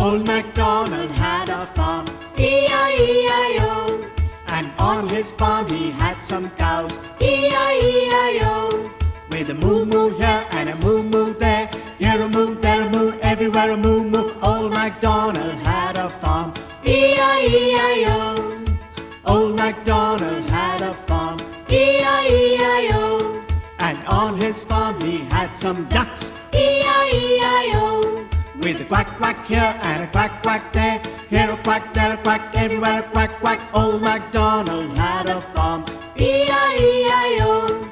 Old MacDonald had a farm, E-I-E-I-O. And on his farm he had some cows, E-I-E-I-O. With a moo moo here and a moo moo there, here a moo, there a moo, everywhere a moo moo. Old MacDonald had a farm, E-I-E-I-O. Old MacDonald had a farm, E-I-E-I-O. And on his farm he had some ducks, E-I-E-I-O. With a quack quack here and a quack quack there, here a quack, there a quack, everywhere a quack quack. Old MacDonald had a farm, E-I-E-I-O.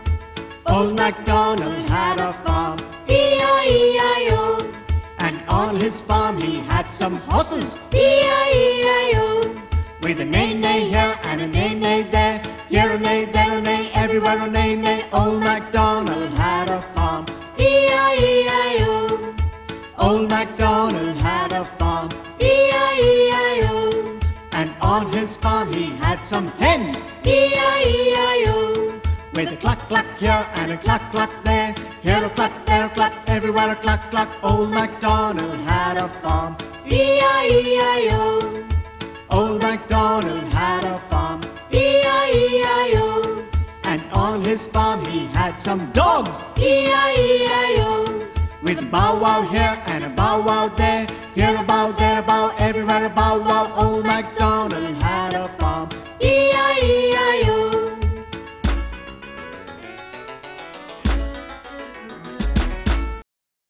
Old MacDonald had a farm, E-I-E-I-O. And on his farm he had some horses, E-I-E-I-O. With a neigh neigh here and a neigh neigh there, here a neigh, there a neigh, everywhere a neigh neigh. Old MacDonald had a farm, E-I-E-I-O. Old MacDonald had a farm, E-I-E-I-O. And on his farm he had some hens, E-I-E-I-O. With a cluck cluck here and a cluck cluck there, here a cluck, there a cluck, everywhere a cluck cluck. Old MacDonald had a farm, E-I-E-I-O. Old MacDonald had a farm, E-I-E-I-O. And on his farm he had some dogs, E-I-E-I-O. With a bow wow here and a bow wow there, here a bow, there a bow, everywhere a bow wow. Old MacDonald had a